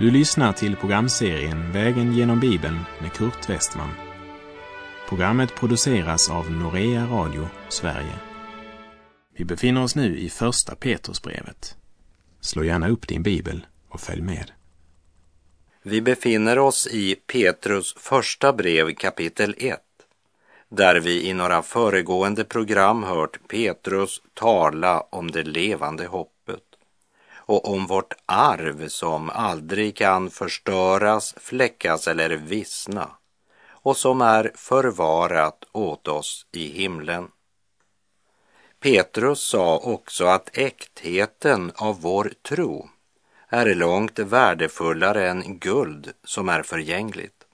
Du lyssnar till programserien Vägen genom Bibeln med Kurt Westman. Programmet produceras av Norea Radio Sverige. Vi befinner oss nu i Första Petrusbrevet. Slå gärna upp din bibel och följ med. Vi befinner oss i Petrus första brev kapitel 1, där vi i några föregående program hört Petrus tala om det levande hoppet och om vårt arv som aldrig kan förstöras, fläckas eller vissna och som är förvarat åt oss i himlen. Petrus sa också att äktheten av vår tro är långt värdefullare än guld som är förgängligt.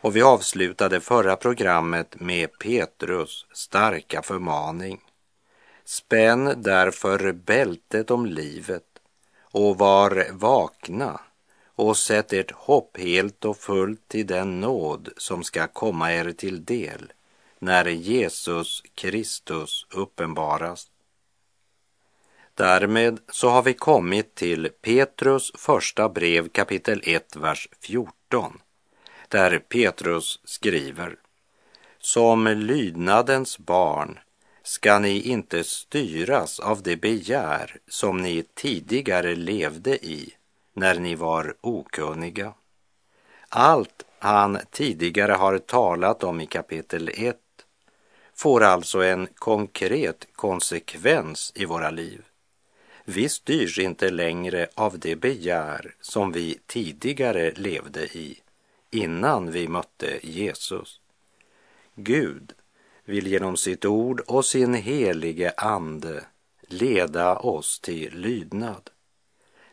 Och vi avslutade förra programmet med Petrus starka förmaning. Spänn därför bältet om livet och var vakna och sätt ert hopp helt och fullt till den nåd som ska komma er till del när Jesus Kristus uppenbaras. Därmed så har vi kommit till Petrus första brev kapitel 1, vers 14, där Petrus skriver Som lydnadens barn ska ni inte styras av det begär som ni tidigare levde i när ni var okunniga. Allt han tidigare har talat om i kapitel 1 får alltså en konkret konsekvens i våra liv. Vi styrs inte längre av det begär som vi tidigare levde i innan vi mötte Jesus. Gud vill genom sitt ord och sin helige ande leda oss till lydnad.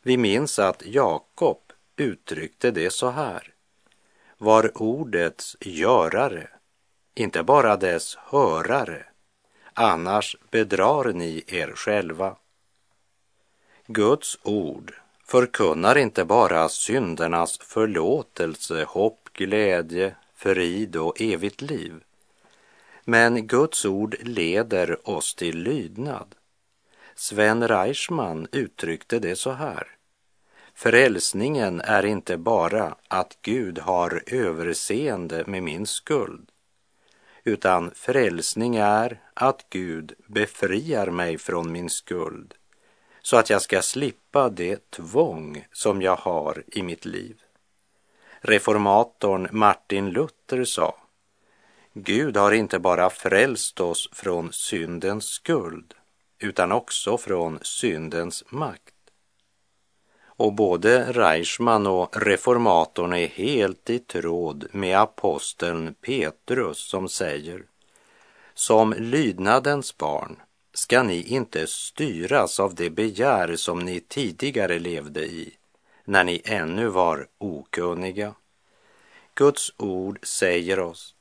Vi minns att Jakob uttryckte det så här. Var ordets görare, inte bara dess hörare, annars bedrar ni er själva. Guds ord förkunnar inte bara syndernas förlåtelse, hopp, glädje, frid och evigt liv. Men Guds ord leder oss till lydnad. Sven Reichman uttryckte det så här. Frälsningen är inte bara att Gud har överseende med min skuld, utan frälsning är att Gud befriar mig från min skuld så att jag ska slippa det tvång som jag har i mitt liv. Reformatorn Martin Luther sa Gud har inte bara frälst oss från syndens skuld utan också från syndens makt. Och både Reichman och reformatorn är helt i tråd med aposteln Petrus som säger Som lydnadens barn ska ni inte styras av det begär som ni tidigare levde i när ni ännu var okunniga. Guds ord säger oss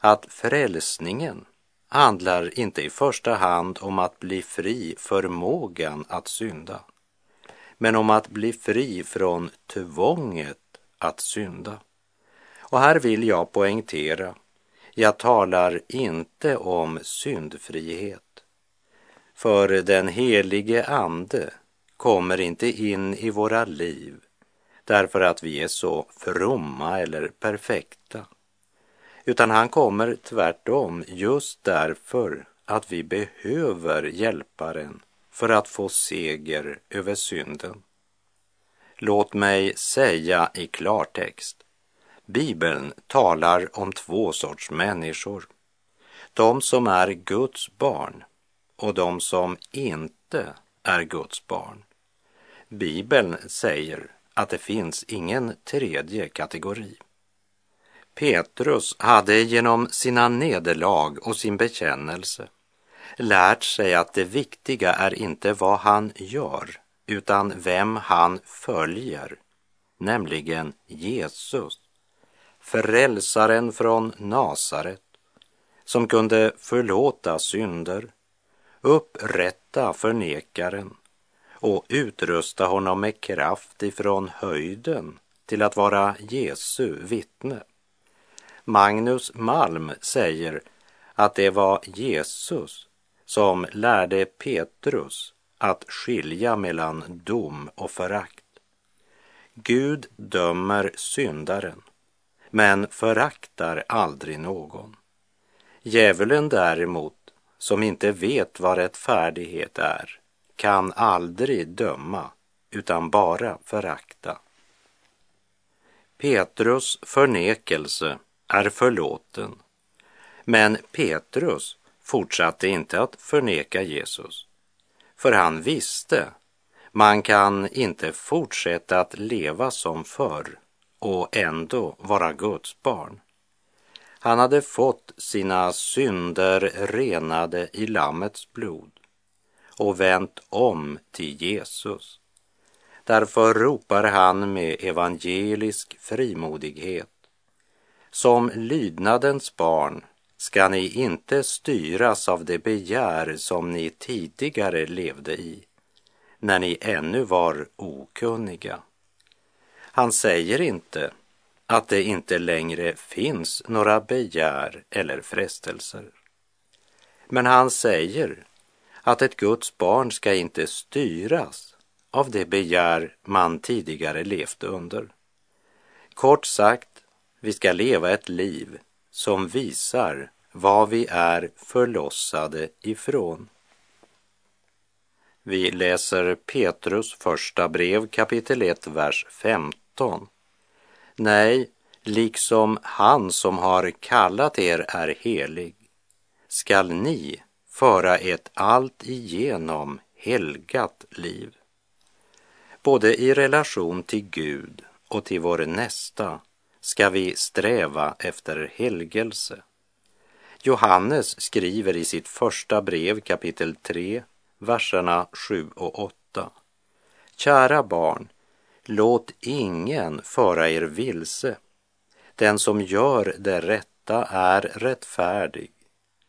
att frälsningen handlar inte i första hand om att bli fri förmågan att synda, men om att bli fri från tvånget att synda. Och här vill jag poängtera, jag talar inte om syndfrihet för den helige Ande kommer inte in i våra liv därför att vi är så fromma eller perfekta, utan han kommer tvärtom just därför att vi behöver hjälparen för att få seger över synden. Låt mig säga i klartext, Bibeln talar om två sorts människor. De som är Guds barn och de som inte är Guds barn. Bibeln säger att det finns ingen tredje kategori. Petrus hade genom sina nederlag och sin bekännelse lärt sig att det viktiga är inte vad han gör utan vem han följer, nämligen Jesus, frälsaren från Nasaret, som kunde förlåta synder, upprätta förnekaren och utrusta honom med kraft ifrån höjden till att vara Jesu vittne. Magnus Malm säger att det var Jesus som lärde Petrus att skilja mellan dom och förakt. Gud dömer syndaren, men föraktar aldrig någon. Djävulen däremot, som inte vet vad rättfärdighet är, kan aldrig döma, utan bara förakta. Petrus förnekelse är förlåten, men Petrus fortsatte inte att förneka Jesus, för han visste man kan inte fortsätta att leva som förr och ändå vara Guds barn. Han hade fått sina synder renade i Lammets blod och vänt om till Jesus. Därför ropar han med evangelisk frimodighet. Som lydnadens barn ska ni inte styras av det begär som ni tidigare levde i, när ni ännu var okunniga. Han säger inte att det inte längre finns några begär eller frestelser. Men han säger att ett Guds barn ska inte styras av det begär man tidigare levt under. Kort sagt, vi ska leva ett liv som visar vad vi är förlossade ifrån. Vi läser Petrus första brev kapitel 1, vers 15. Nej, liksom han som har kallat er är helig, skall ni föra ett allt igenom helgat liv. Både i relation till Gud och till vår nästa ska vi sträva efter helgelse. Johannes skriver i sitt första brev kapitel 3, verserna 7 och 8. Kära barn, låt ingen föra er vilse. Den som gör det rätta är rättfärdig,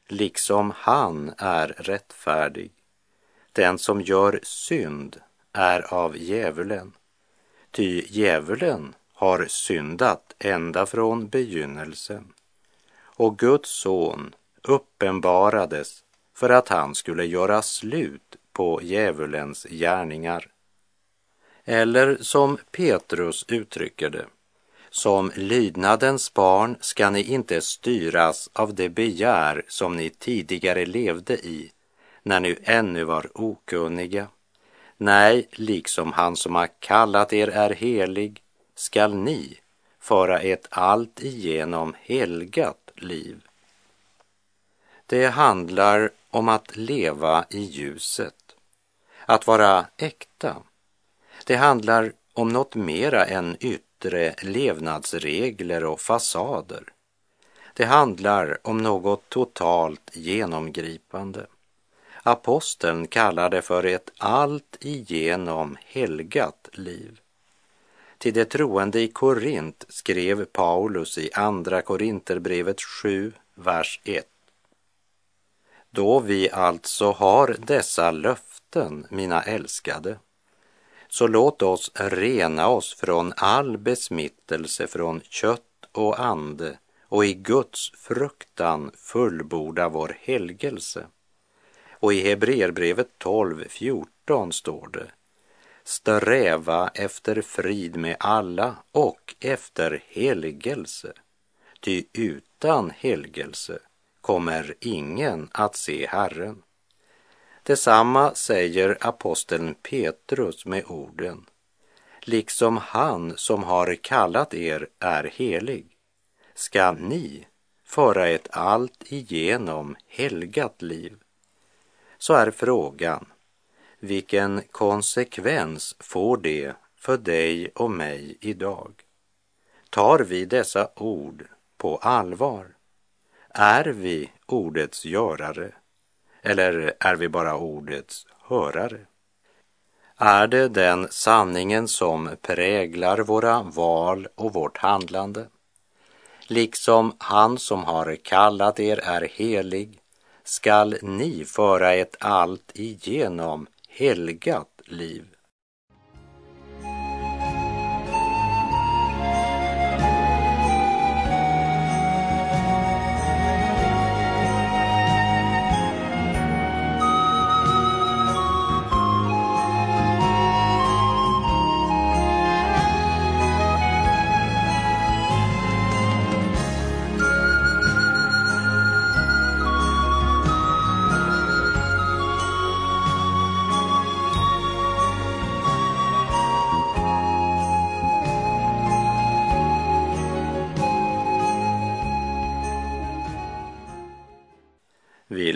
liksom han är rättfärdig. Den som gör synd är av djävulen, ty djävulen har syndat ända från begynnelsen. Och Guds son uppenbarades för att han skulle göra slut på djävulens gärningar. Eller som Petrus uttrycker det, som lydnadens barn ska ni inte styras av det begär som ni tidigare levde i när ni ännu var okunniga. Nej, liksom han som har kallat er är helig skall ni föra ett allt igenom helgat liv. Det handlar om att leva i ljuset, att vara äkta. Det handlar om något mera än yttre levnadsregler och fasader. Det handlar om något totalt genomgripande. Aposteln kallar det för ett allt igenom helgat liv. Till de troende i Korint skrev Paulus i Andra Korinterbrevet 7, vers 1. Då vi alltså har dessa löften, mina älskade, så låt oss rena oss från all besmittelse från kött och ande och i Guds fruktan fullborda vår helgelse. Och i Hebreerbrevet 12, 14 står det Sträva efter frid med alla och efter helgelse, ty utan helgelse kommer ingen att se Herren. Detsamma säger aposteln Petrus med orden Liksom han som har kallat er är helig ska ni föra ett allt igenom helgat liv. Så är frågan, vilken konsekvens får det för dig och mig idag? Tar vi dessa ord på allvar? Är vi ordets görare eller är vi bara ordets hörare? Är det den sanningen som präglar våra val och vårt handlande? Liksom han som har kallat er är helig skall ni föra ett allt igenom helgat liv.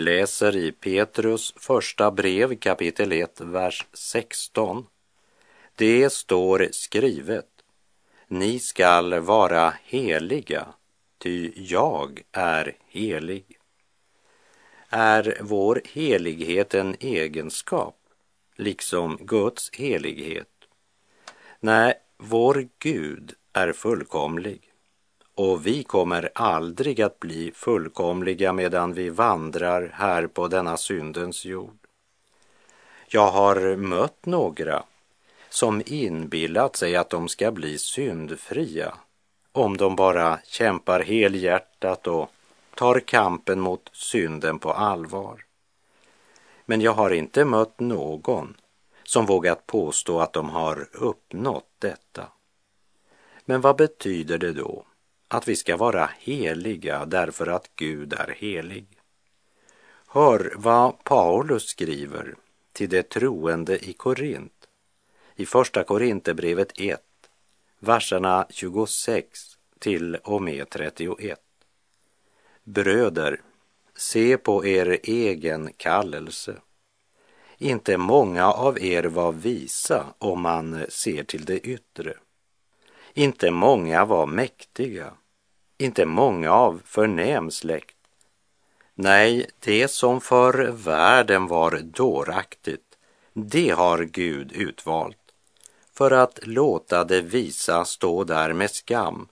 Läser i Petrus första brev kapitel 1, vers 16. Det står skrivet, ni skall vara heliga, ty jag är helig. Är vår helighet en egenskap, liksom Guds helighet? Nej, vår Gud är fullkomlig och vi kommer aldrig att bli fullkomliga medan vi vandrar här på denna syndens jord. Jag har mött några som inbillat sig att de ska bli syndfria om de bara kämpar helhjärtat och tar kampen mot synden på allvar. Men jag har inte mött någon som vågat påstå att de har uppnått detta. Men vad betyder det då att vi ska vara heliga därför att Gud är helig? Hör vad Paulus skriver till de troende i Korint i Första Korinthierbrevet 1, verserna 26 till och med 31. Bröder, se på er egen kallelse. Inte många av er var visa om man ser till det yttre. Inte många var mäktiga, inte många av förnäm släkt. Nej, det som för världen var dåraktigt, det har Gud utvalt för att låta det visa stå där med skam.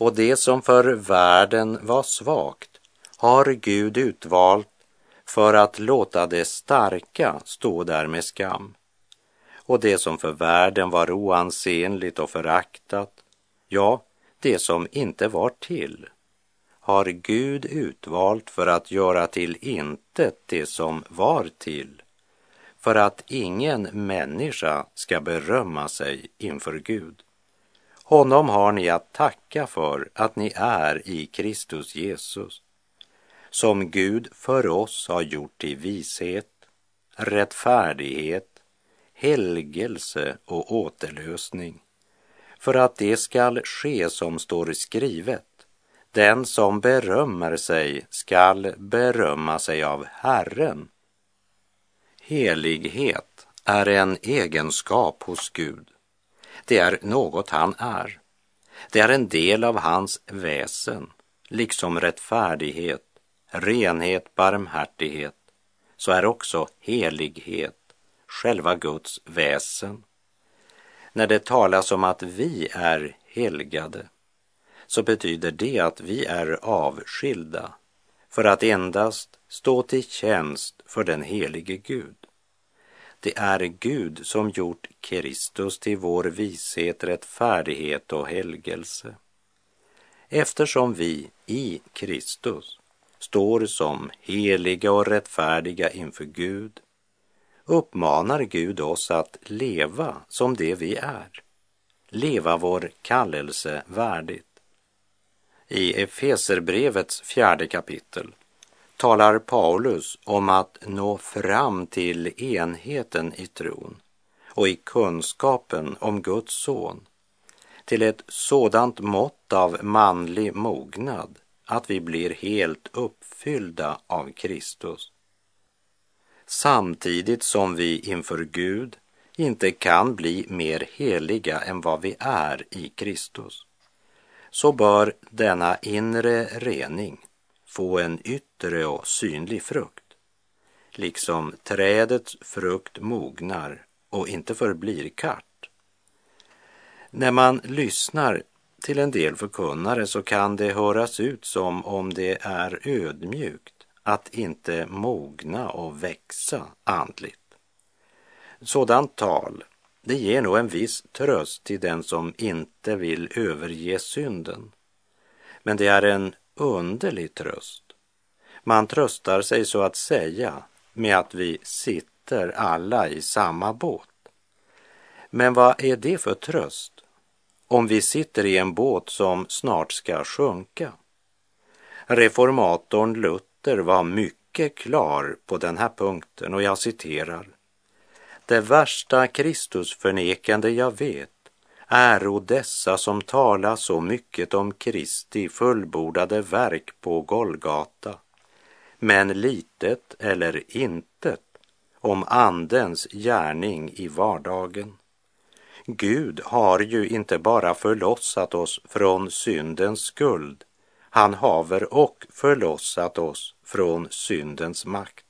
Och det som för världen var svagt har Gud utvalt för att låta det starka stå där med skam. Och det som för världen var oansenligt och föraktat, ja, det som inte var till, har Gud utvalt för att göra till intet det som var till för att ingen människa ska berömma sig inför Gud. Honom har ni att tacka för att ni är i Kristus Jesus, som Gud för oss har gjort till vishet, rättfärdighet, helgelse och återlösning, för att det skall ske som står skrivet. Den som berömmer sig skall berömma sig av Herren Helighet är en egenskap hos Gud. Det är något han är. Det är en del av hans väsen, liksom rättfärdighet, renhet, barmhärtighet, så är också helighet själva Guds väsen. När det talas om att vi är helgade så betyder det att vi är avskilda för att endast stå till tjänst för den helige Gud. Det är Gud som gjort Kristus till vår vishet, rättfärdighet och helgelse. Eftersom vi i Kristus står som heliga och rättfärdiga inför Gud uppmanar Gud oss att leva som det vi är, leva vår kallelse värdigt. I Efeserbrevets fjärde kapitel talar Paulus om att nå fram till enheten i tron och i kunskapen om Guds son, till ett sådant mått av manlig mognad att vi blir helt uppfyllda av Kristus. Samtidigt som vi inför Gud inte kan bli mer heliga än vad vi är i Kristus, så bör denna inre rening få en yttre och synlig frukt, liksom trädets frukt mognar och inte förblir kart. När man lyssnar till en del förkunnare så kan det höras ut som om det är ödmjukt att inte mogna och växa andligt. Sådant tal, det ger nog en viss tröst till den som inte vill överge synden. Men det är en underlig tröst. Man tröstar sig så att säga med att vi sitter alla i samma båt. Men vad är det för tröst om vi sitter i en båt som snart ska sjunka? Reformatorn Luther var mycket klar på den här punkten och jag citerar. Det värsta Kristusförnekande jag vet Äro dessa som talar så mycket om Kristi fullbordade verk på Golgata, men litet eller intet om Andens gärning i vardagen. Gud har ju inte bara förlossat oss från syndens skuld, han haver och förlossat oss från syndens makt.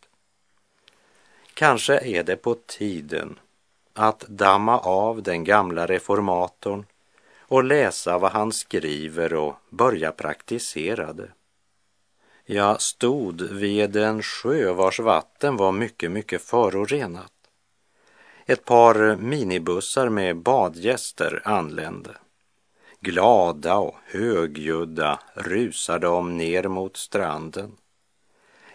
Kanske är det på tiden att damma av den gamla reformatorn och läsa vad han skriver och börja praktisera det. Jag stod vid en sjö vars vatten var mycket, mycket förorenat. Ett par minibussar med badgäster anlände. Glada och högljudda rusar de ner mot stranden.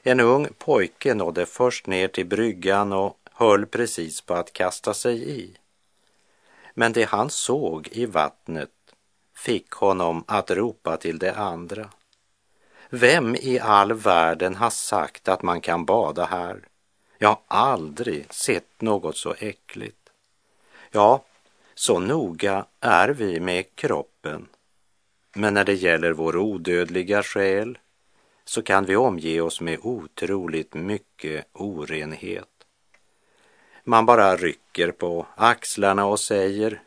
En ung pojke nådde först ner till bryggan och höll precis på att kasta sig i. Men det han såg i vattnet fick honom att ropa till det andra. Vem i all världen har sagt att man kan bada här? Jag har aldrig sett något så äckligt. Ja, så noga är vi med kroppen. Men när det gäller vår odödliga själ så kan vi omge oss med otroligt mycket orenhet. Man bara rycker på axlarna och säger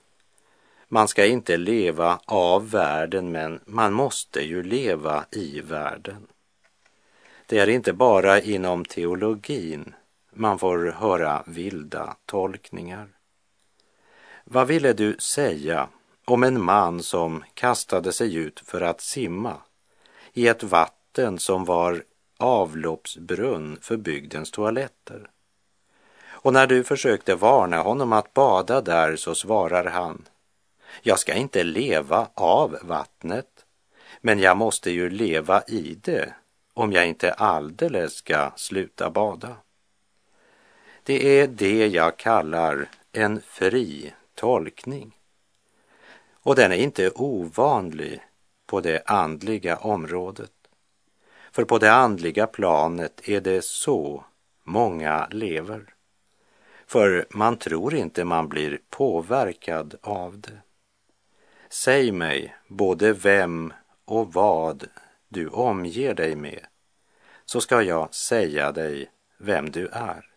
man ska inte leva av världen, men man måste ju leva i världen. Det är inte bara inom teologin man får höra vilda tolkningar. Vad ville du säga om en man som kastade sig ut för att simma i ett vatten som var avloppsbrunn för bygdens toaletter? Och när du försökte varna honom att bada där så svarar han jag ska inte leva av vattnet, men jag måste ju leva i det om jag inte alldeles ska sluta bada. Det är det jag kallar en fri tolkning. Och den är inte ovanlig på det andliga området. För på det andliga planet är det så många lever. För man tror inte man blir påverkad av det. Säg mig både vem och vad du omger dig med, så ska jag säga dig vem du är.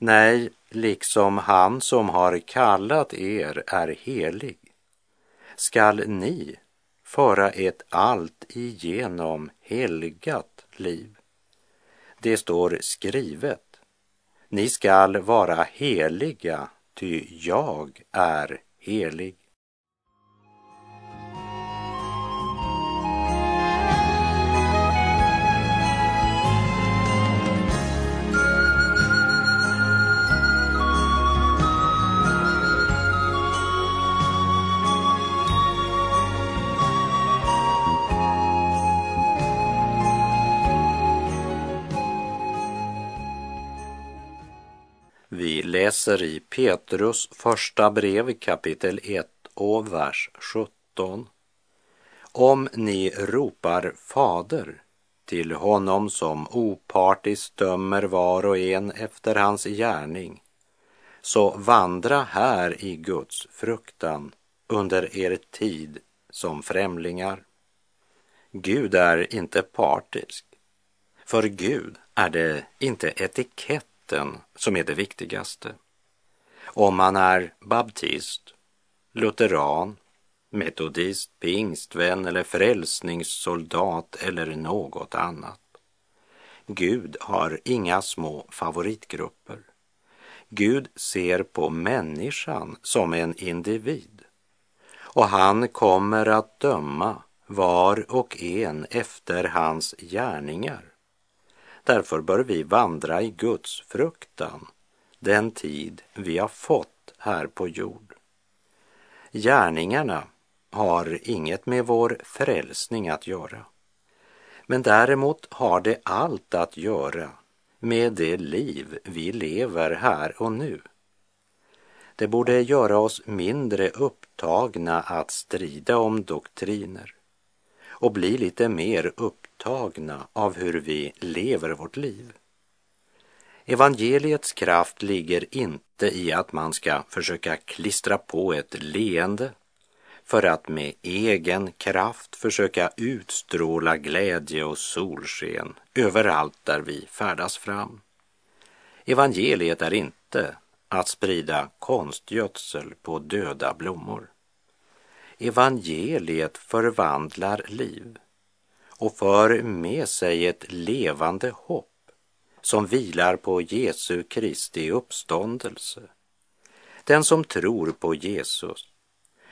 Nej, liksom han som har kallat er är helig, skall ni föra ett allt igenom helgat liv. Det står skrivet, ni skall vara heliga, ty jag är helig. Läser i Petrus första brev kapitel 1 och vers 17. Om ni ropar Fader till honom som opartiskt dömer var och en efter hans gärning, så vandra här i Guds fruktan under er tid som främlingar. Gud är inte partisk. För Gud är det inte etikett rätten som är det viktigaste. Om man är baptist, lutheran, metodist, pingstvän eller frälsningssoldat eller något annat. Gud har inga små favoritgrupper. Gud ser på människan som en individ och han kommer att döma var och en efter hans gärningar. Därför bör vi vandra i Guds fruktan den tid vi har fått här på jord. Gärningarna har inget med vår frälsning att göra. Men däremot har det allt att göra med det liv vi lever här och nu. Det borde göra oss mindre upptagna att strida om doktriner och bli lite mer upptagna av hur vi lever vårt liv. Evangeliets kraft ligger inte i att man ska försöka klistra på ett leende, för att med egen kraft försöka utstråla glädje och solsken överallt där vi färdas fram. Evangeliet är inte att sprida konstgödsel på döda blommor. Evangeliet förvandlar liv och för med sig ett levande hopp som vilar på Jesu Kristi uppståndelse. Den som tror på Jesus,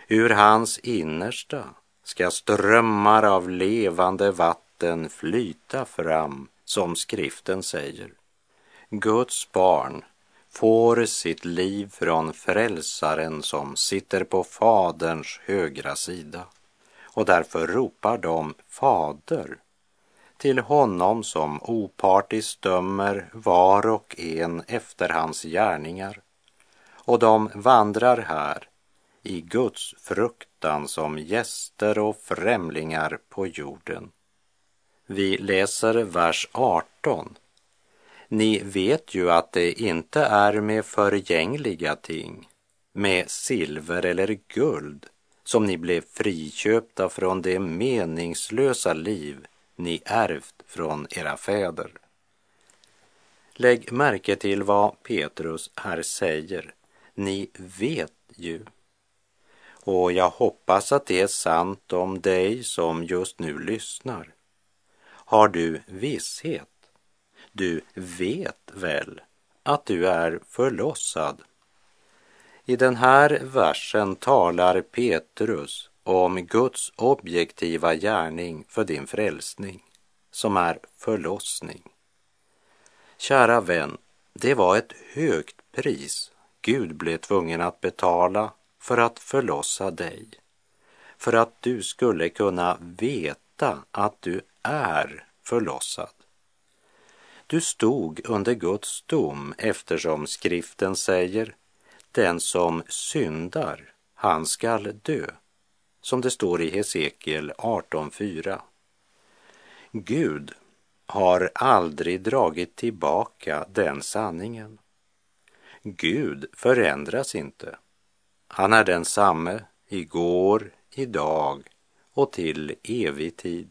ur hans innersta ska strömmar av levande vatten flyta fram, som skriften säger. Guds barn får sitt liv från frälsaren som sitter på Faderns högra sida. Och därför ropar de Fader till honom som opartiskt dömer var och en efter hans gärningar. Och de vandrar här i Guds fruktan som gäster och främlingar på jorden. Vi läser vers 18 ni vet ju att det inte är med förgängliga ting, med silver eller guld, som ni blev friköpta från det meningslösa liv ni ärvt från era fäder. Lägg märke till vad Petrus här säger. Ni vet ju. Och jag hoppas att det är sant om dig som just nu lyssnar. Har du visshet du vet väl att du är förlossad. I den här versen talar Petrus om Guds objektiva gärning för din frälsning, som är förlossning. Kära vän, det var ett högt pris Gud blev tvungen att betala för att förlossa dig, för att du skulle kunna veta att du är förlossad. Du stod under Guds dom eftersom skriften säger den som syndar, han skall dö, som det står i Hesekiel 18.4. Gud har aldrig dragit tillbaka den sanningen. Gud förändras inte. Han är densamme igår, idag och till evig tid.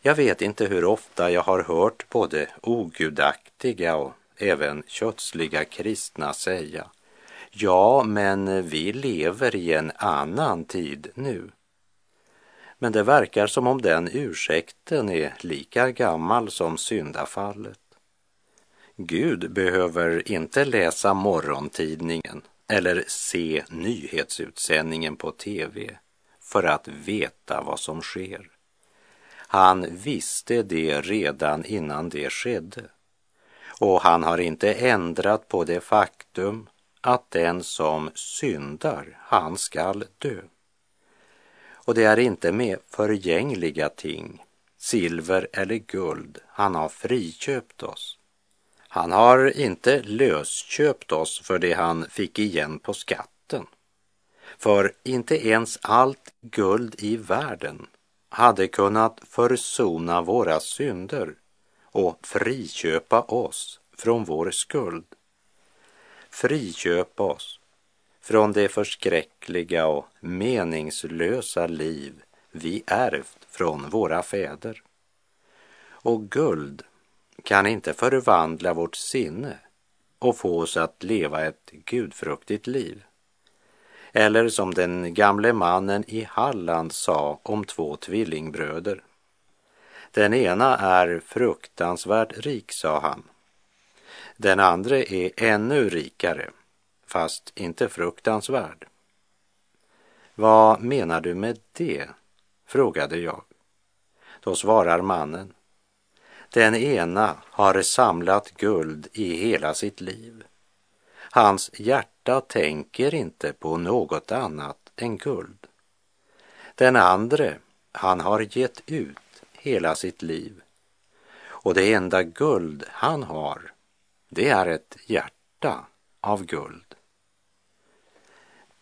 Jag vet inte hur ofta jag har hört både ogudaktiga och även kötsliga kristna säga Ja, men vi lever i en annan tid nu. Men det verkar som om den ursäkten är lika gammal som syndafallet. Gud behöver inte läsa morgontidningen eller se nyhetsutsändningen på tv för att veta vad som sker. Han visste det redan innan det skedde. Och han har inte ändrat på det faktum att den som syndar, han skall dö. Och det är inte med förgängliga ting, silver eller guld, han har friköpt oss. Han har inte lösköpt oss för det han fick igen på skatten. För inte ens allt guld i världen hade kunnat försona våra synder och friköpa oss från vår skuld. Friköpa oss från det förskräckliga och meningslösa liv vi ärvt från våra fäder. Och guld kan inte förvandla vårt sinne och få oss att leva ett gudfruktigt liv. Eller som den gamle mannen i Halland sa om två tvillingbröder. Den ena är fruktansvärt rik, sa han. Den andra är ännu rikare, fast inte fruktansvärd. Vad menar du med det? frågade jag. Då svarar mannen. Den ena har samlat guld i hela sitt liv. Hans hjärta hjärta tänker inte på något annat än guld. Den andre, han har gett ut hela sitt liv. Och det enda guld han har, det är ett hjärta av guld.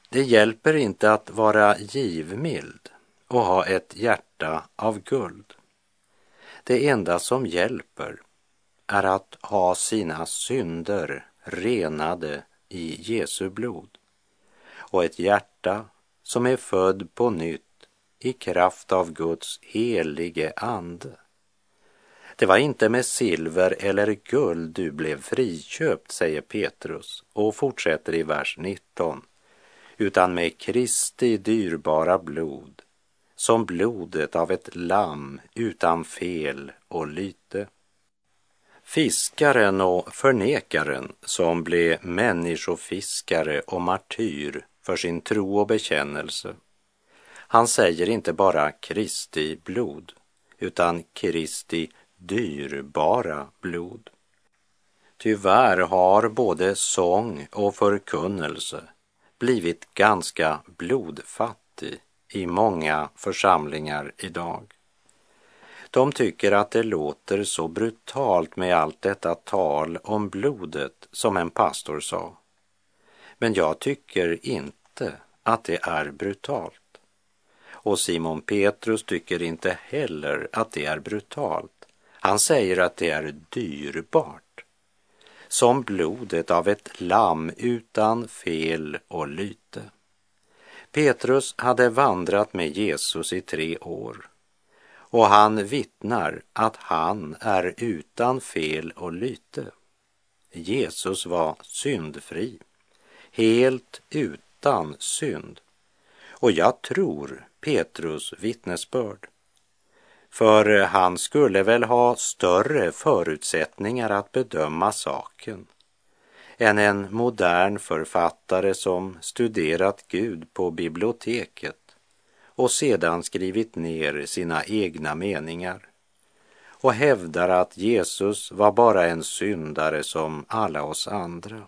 Det hjälper inte att vara givmild och ha ett hjärta av guld. Det enda som hjälper är att ha sina synder renade i Jesu blod och ett hjärta som är född på nytt i kraft av Guds helige ande. Det var inte med silver eller guld du blev friköpt, säger Petrus och fortsätter i vers 19, utan med Kristi dyrbara blod, som blodet av ett lamm utan fel och lyte. Fiskaren och förnekaren som blev människofiskare och martyr för sin tro och bekännelse. Han säger inte bara Kristi blod, utan Kristi dyrbara blod. Tyvärr har både sång och förkunnelse blivit ganska blodfattig i många församlingar idag. De tycker att det låter så brutalt med allt detta tal om blodet som en pastor sa. Men jag tycker inte att det är brutalt. Och Simon Petrus tycker inte heller att det är brutalt. Han säger att det är dyrbart. Som blodet av ett lamm utan fel och lyte. Petrus hade vandrat med Jesus i tre år och han vittnar att han är utan fel och lyte. Jesus var syndfri, helt utan synd. Och jag tror Petrus vittnesbörd. För han skulle väl ha större förutsättningar att bedöma saken än en modern författare som studerat Gud på biblioteket och sedan skrivit ner sina egna meningar och hävdar att Jesus var bara en syndare som alla oss andra.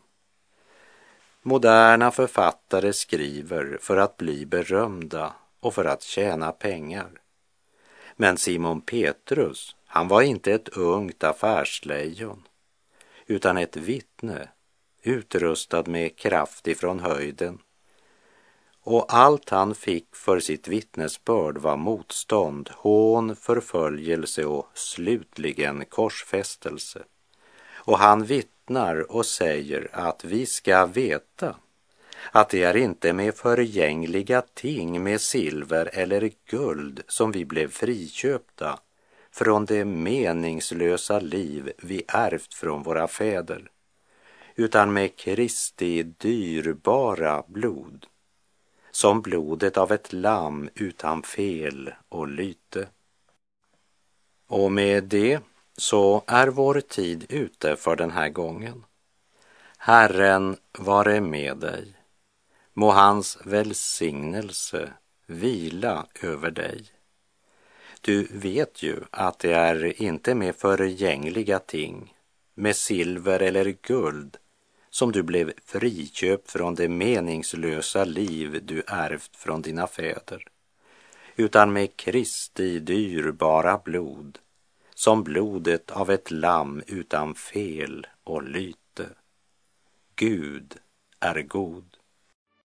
Moderna författare skriver för att bli berömda och för att tjäna pengar. Men Simon Petrus, han var inte ett ungt affärslejon utan ett vittne utrustad med kraft ifrån höjden och allt han fick för sitt vittnesbörd var motstånd, hån, förföljelse och slutligen korsfästelse. Och han vittnar och säger att vi ska veta att det är inte med förgängliga ting, med silver eller guld som vi blev friköpta från det meningslösa liv vi ärvt från våra fäder, utan med Kristi dyrbara blod som blodet av ett lamm utan fel och lyte. Och med det så är vår tid ute för den här gången. Herren vare med dig. Må hans välsignelse vila över dig. Du vet ju att det är inte med förgängliga ting, med silver eller guld som du blev friköpt från det meningslösa liv du ärvt från dina fäder, utan med Kristi dyrbara blod, som blodet av ett lamm utan fel och lyte. Gud är god.